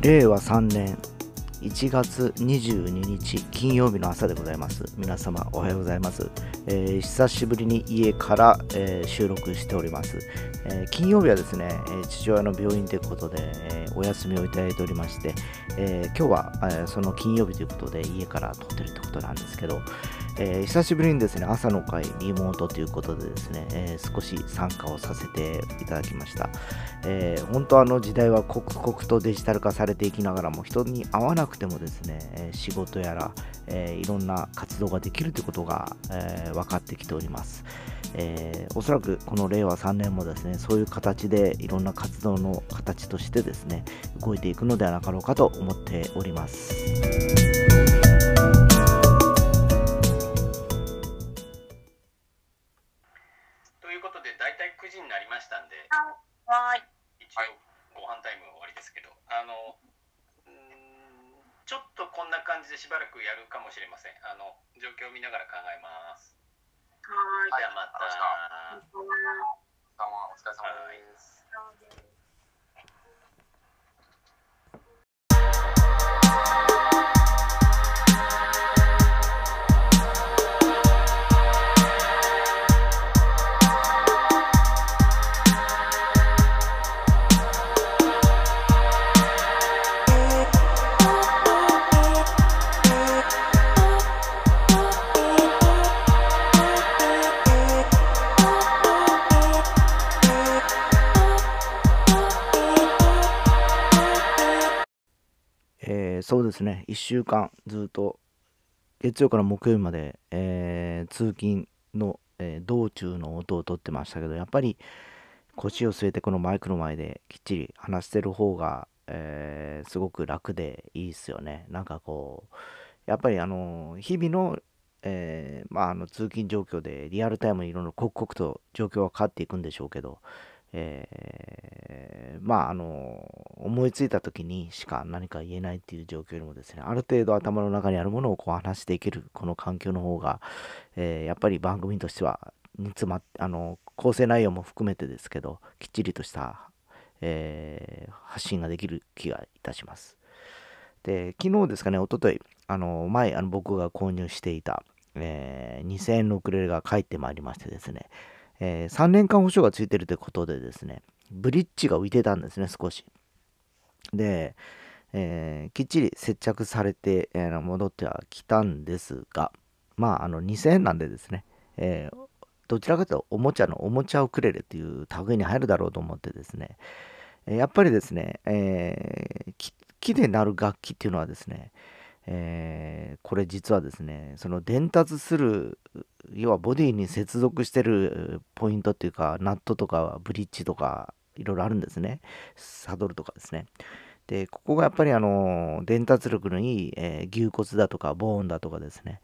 令和3年1月22日金曜日の朝でございます。皆様おはようございます、えー、久しぶりに家から、えー、収録しております、えー、金曜日はですね父親の病院ということで、えお休みをいただいておりまして、え今日は、えその金曜日ということで家から撮ってるってことなんですけど、えー、久しぶりにですね、朝の会リモートということでですね、え、少し参加をさせていただきました。えー、本当あの時代は刻々とデジタル化されていきながらも人に会わなくてもですね、仕事やら、えいろんな活動ができるということが、え分かってきております。えー、おそらくこの令和3年もですねそういう形でいろんな活動の形としてですね動いていくのではなかろうかと思っております。lines そうですね、1週間ずっと月曜から木曜日まで、えー、通勤の、えー、道中の音をとってましたけど、やっぱり腰を据えてこのマイクの前できっちり話してる方が、えー、すごく楽でいいっすよね。なんかこう、やっぱりあの、日々の、えまあ、あの通勤状況でリアルタイムにいろいろ刻々と状況は変わっていくんでしょうけど、えー、まああの思いついた時にしか何か言えないっていう状況よりもですねある程度頭の中にあるものをこう話していけるこの環境の方が、えー、やっぱり番組としては詰まあの構成内容も含めてですけどきっちりとした、えー、発信ができる気がいたします。で昨日ですかねおとといあの前あの僕が購入していた、え2000円のウクレレが帰ってまいりましてですねえー、3年間保証がついてるということでですね、ブリッジが浮いてたんですね、少し。で、えー、きっちり接着されて、えー、戻ってはきたんですが、まあ、あの2000円なんでですね、えー、どちらかというとおもちゃのおもちゃウクレレっていう類に入るだろうと思ってですね、やっぱりですね、えー、木で鳴る楽器っていうのはですね、えー、これ実はですね、その伝達する、要はボディに接続してるポイントっていうか、ナットとかブリッジとか、いろいろあるんですね。サドルとかですね。で、ここがやっぱりあの、伝達力のいい、えー、牛骨だとか、ボーンだとかですね、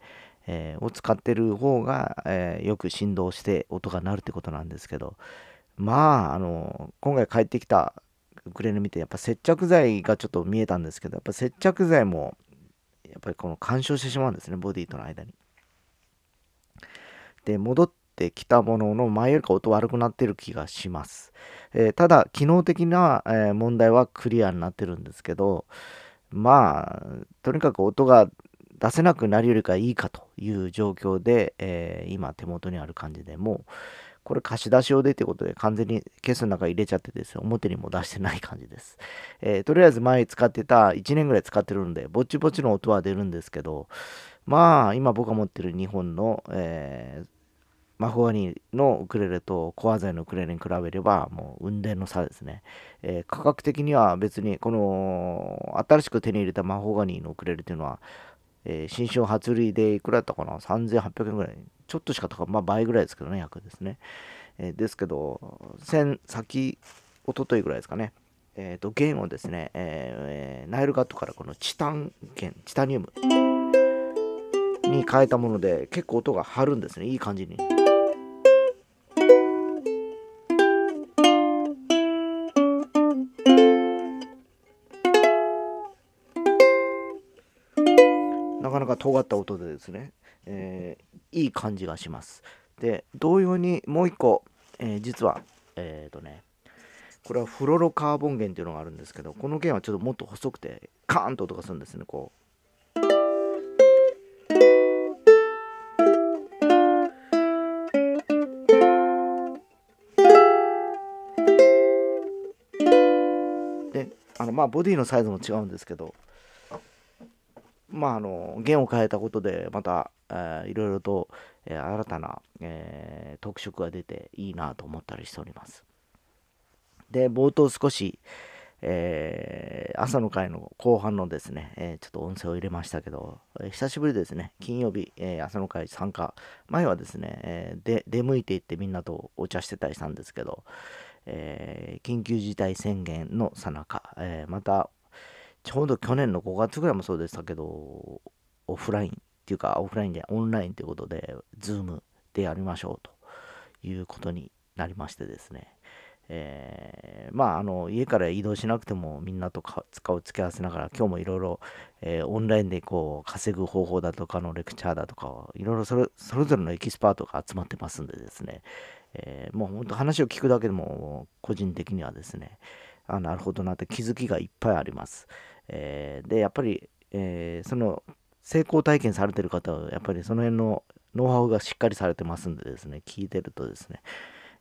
えー、を使ってる方が、え、よく振動して音が鳴るってことなんですけど、まあ、あの、今回帰ってきたウクレレ見て、やっぱ接着剤がちょっと見えたんですけど、やっぱ接着剤もやっぱりこの干渉してしまうんですね、ボディとの間に。で、戻ってきたものの前よりか音悪くなってる気がします。えー、ただ、機能的な、えー、問題はクリアになってるんですけど、まあ、とにかく音が出せなくなるよりかいいかという状況で、えー、今手元にある感じでもう、これ貸し出し用でってことで完全にケースの中入れちゃってですよ。表にも出してない感じです。えー、とりあえず前使ってた1年ぐらい使ってるんで、ぼちぼちの音は出るんですけど、まあ、今僕が持ってる日本の、えー、マホガニのウクレレとコア材のウクレレに比べれば、もう運転の差ですね。えー、価格的には別に、この新しく手に入れたマホガニのウクレレっていうのは、えー、新春初売りでいくらだったかな ?3800 円ぐらい。ちょっとしか高まあ倍ぐらいですけどね、100ですね。えー、ですけど、先、先、おとといぐらいですかね。えっ、ー、と、弦をですね、えー、ナイルガットからこのチタン弦、チタニウムに変えたもので、結構音が張るんですね、いい感じに。か尖った音でですね、えー、いい感じがします。で、同様にもう一個、えー、実は、えっ、ー、とね、これはフロロカーボン弦っていうのがあるんですけどこの弦はちょっともっと細くてカーンと音がするんですねこう。であのまあボディのサイズも違うんですけどまああの弦を変えたことでまた、いろいろと、えー、新たな、えー、特色が出ていいなと思ったりしております。で、冒頭少し、えー、朝の会の後半のですね、えー、ちょっと音声を入れましたけど、えー、久しぶりですね、金曜日、え朝の会参加、前はですね、えで出向いていってみんなとお茶してたりしたんですけど、え緊急事態宣言のさなか、えまた、ちょうど去年の5月ぐらいもそうでしたけど、オフラインっていうか、オフラインでオンラインということで、ズームでやりましょうということになりましてですね、えー、まあ、あの、家から移動しなくてもみんなと顔突き合わせながら、今日もいろいろ、え、オンラインでこう、稼ぐ方法だとかのレクチャーだとか、いろいろそれそれぞれのエキスパートが集まってますんでですね、えー、もう本当話を聞くだけでも、個人的にはですね、あなるほどなって気づきがいっぱいあります。えで、やっぱり、えその、成功体験されてる方は、やっぱりその辺のノウハウがしっかりされてますんでですね、聞いてるとですね、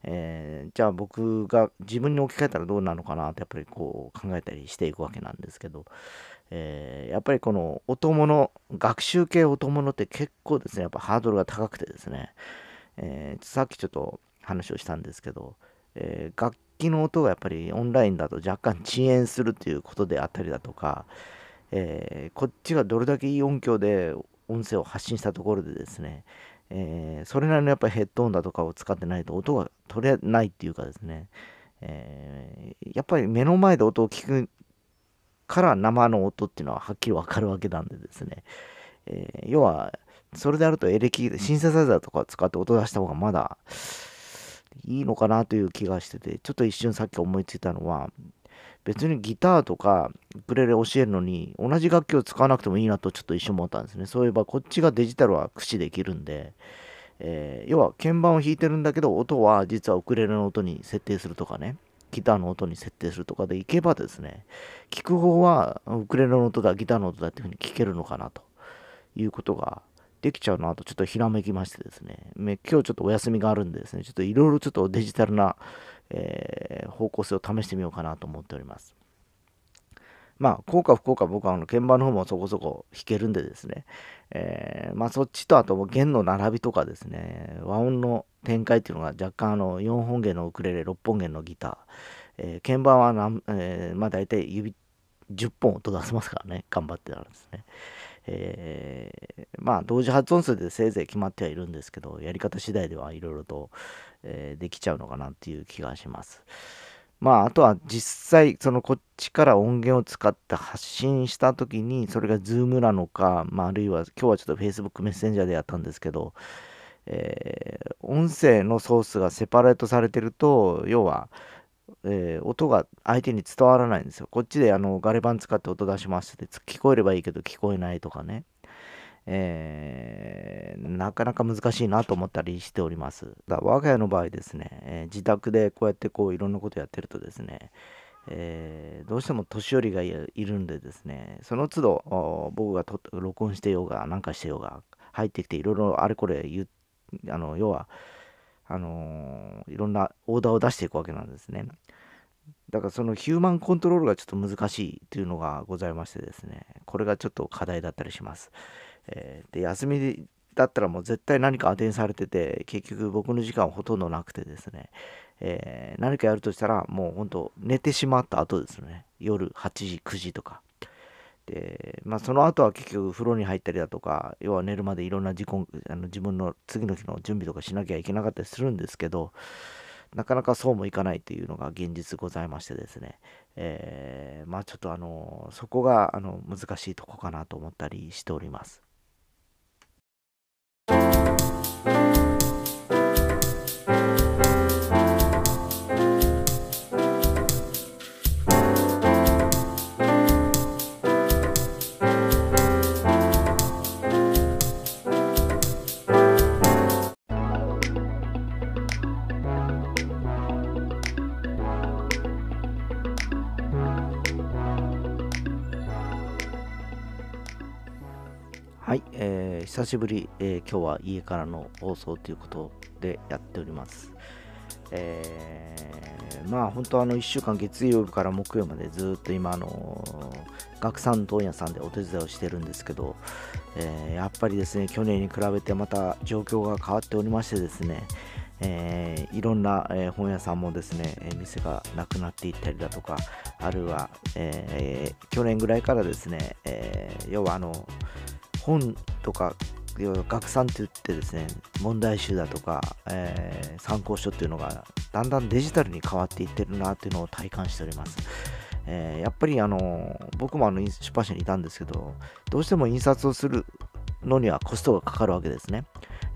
えー、じゃあ僕が自分に置き換えたらどうなのかなってやっぱりこう考えたりしていくわけなんですけど、えー、やっぱりこの音物学習系音物って結構ですねやっぱハードルが高くてですね、えー、さっきちょっと話をしたんですけど、え楽器の音がやっぱりオンラインだと若干遅延するということであったりだとか、えこっちがどれだけいい音響で音声を発信したところでですね、えー、それなりのやっぱりヘッドホンだとかを使ってないと音が取れないっていうかですね、えー、やっぱり目の前で音を聞くから生の音っていうのははっきりわかるわけなんでですね、えー、要はそれであるとエレキシンセサイザーとか使って音出した方がまだいいのかなという気がしててちょっと一瞬さっき思いついたのは別にギターとかウクレレ教えるのに同じ楽器を使わなくてもいいなとちょっと一瞬思ったんですね。そういえばこっちがデジタルは駆使できるんで、えー、要は鍵盤を弾いてるんだけど音は実はウクレレの音に設定するとかね、ギターの音に設定するとかでいけばですね、聞く方はウクレレの音だ、ギターの音だっていうふうに聞けるのかなということができちゃうなとちょっとひらめきましてですね、今日ちょっとお休みがあるんでですね、ちょっといろいろちょっとデジタルなえー、方向性を試してみようかなと思っております。まあ、効果不効果僕はあの鍵盤の方もそこそこ弾けるんでですね、えー、まあそっちとあと弦の並びとかですね、和音の展開っていうのが若干あの4本弦のウクレレ、6本弦のギター、えー、鍵盤は、えー、まあ大体指10本音出せますからね、頑張ってたんですね。えー、まあ同時発音数でせいぜい決まってはいるんですけど、やり方次第ではいろいろと、えー、できちゃうのかなっていう気がします。まあ、あとは実際、そのこっちから音源を使って発信した時に、それが Zoom なのか、まあ、あるいは今日はちょっと Facebook メッセンジャーでやったんですけど、えー、音声のソースがセパレートされてると、要は、えー、音が相手に伝わらないんですよ。こっちであのガレ版使って音出しますって聞こえればいいけど聞こえないとかね。えー、なかなか難しいなと思ったりしております。だ我が家の場合ですね、えー、自宅でこうやってこういろんなことやってるとですね、え、どうしても年寄りがいるんでですね、その都度僕が録音してようが何かしてようが入ってきていろいろあれこれ言あの要はあのー、いろんなオーダーを出していくわけなんですね。だからそのヒューマンコントロールがちょっと難しいというのがございましてですね、これがちょっと課題だったりします。えー、で休みだったらもう絶対何か当てにされてて結局僕の時間はほとんどなくてですね、えー、何かやるとしたらもうほんと寝てしまった後ですね夜8時9時とかでまあその後は結局風呂に入ったりだとか要は寝るまでいろんな自己あの自分の次の日の準備とかしなきゃいけなかったりするんですけどなかなかそうもいかないというのが現実ございましてですね、えー、まあちょっとあのそこがあの難しいとこかなと思ったりしております。久しぶり、えー、今日は家からの放送ということでやっております。えー、まあ本当あの1週間月曜日から木曜までずっと今あの学産問屋さんでお手伝いをしてるんですけど、えー、やっぱりですね去年に比べてまた状況が変わっておりましてですね、えー、いろんな、え、本屋さんもですね、え店がなくなっていったりだとかあるいは、え去年ぐらいからですね、え要はあの本とか学産って言ってですね問題集だとか、えー、参考書っていうのがだんだんデジタルに変わっていってるなっていうのを体感しております。えー、やっぱりあの僕もあの出版社にいたんですけどどうしても印刷をするのにはコストがかかるわけですね。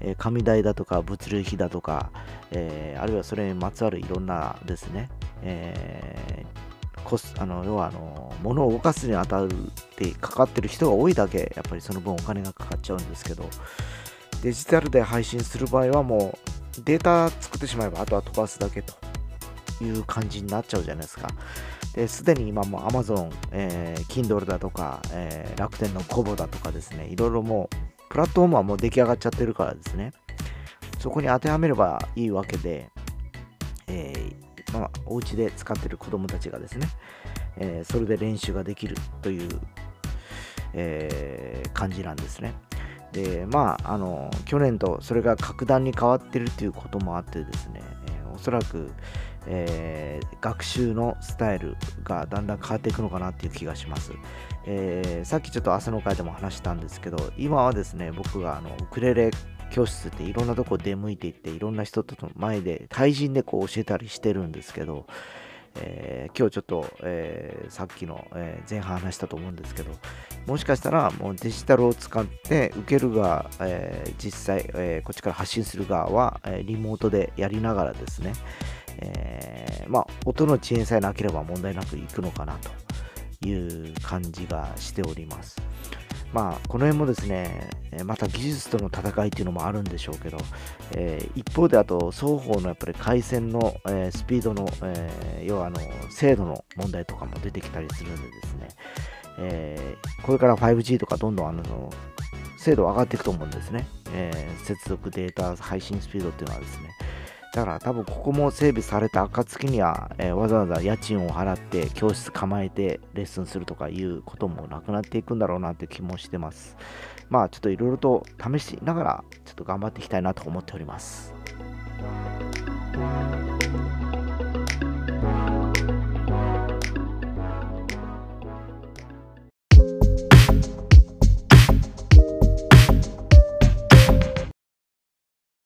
えー、紙代だとか物流費だとか、えー、あるいはそれにまつわるいろんなですね、えコスあの要はあの物を動かすにあたってかかってる人が多いだけやっぱりその分お金がかかっちゃうんですけど。デジタルで配信する場合はもうデータ作ってしまえばあとは飛ばすだけと。いう感じになっちゃうじゃないですか。すでに今も Amazon、えー、Kindle だとか、えー、楽天のコボだとかですね、いろいろもうプラットフォームはもう出来上がっちゃってるからですね、そこに当てはめればいいわけで、えーまあ、お家で使ってる子供たちがですね、えー、それで練習ができるという、えー、感じなんですね。で、まあ、あの、去年とそれが格段に変わってるということもあってですね、えー、おそらく、えー、学習のスタイルがだんだん変わっていくのかなっていう気がします。えー、さっきちょっと朝の会でも話したんですけど、今はですね、僕があのウクレレ教室っていろんなとこ出向いていっていろんな人との前で対人でこう教えたりしてるんですけど、えー、今日ちょっと、えー、さっきの、えー、前半話したと思うんですけどもしかしたらもうデジタルを使って受ける側、え実際、えこっちから発信する側は、えリモートでやりながらですね、えまあ、音の遅延さえなければ問題なくいくのかなという感じがしております。まあ、この辺もですね、また技術との戦いっていうのもあるんでしょうけど、えー、一方であと双方のやっぱり回線の、えー、スピードの、えー、要はあの精度の問題とかも出てきたりするんでですね、えこれから 5G とかどんどんあの精度上がっていくと思うんですね、え接続データ配信スピードっていうのはですね、だから多分ここも整備された暁には、えー、わざわざ家賃を払って教室構えてレッスンするとかいうこともなくなっていくんだろうなって気もしてます。まあちょっといろいろと試しながらちょっと頑張っていきたいなと思っております。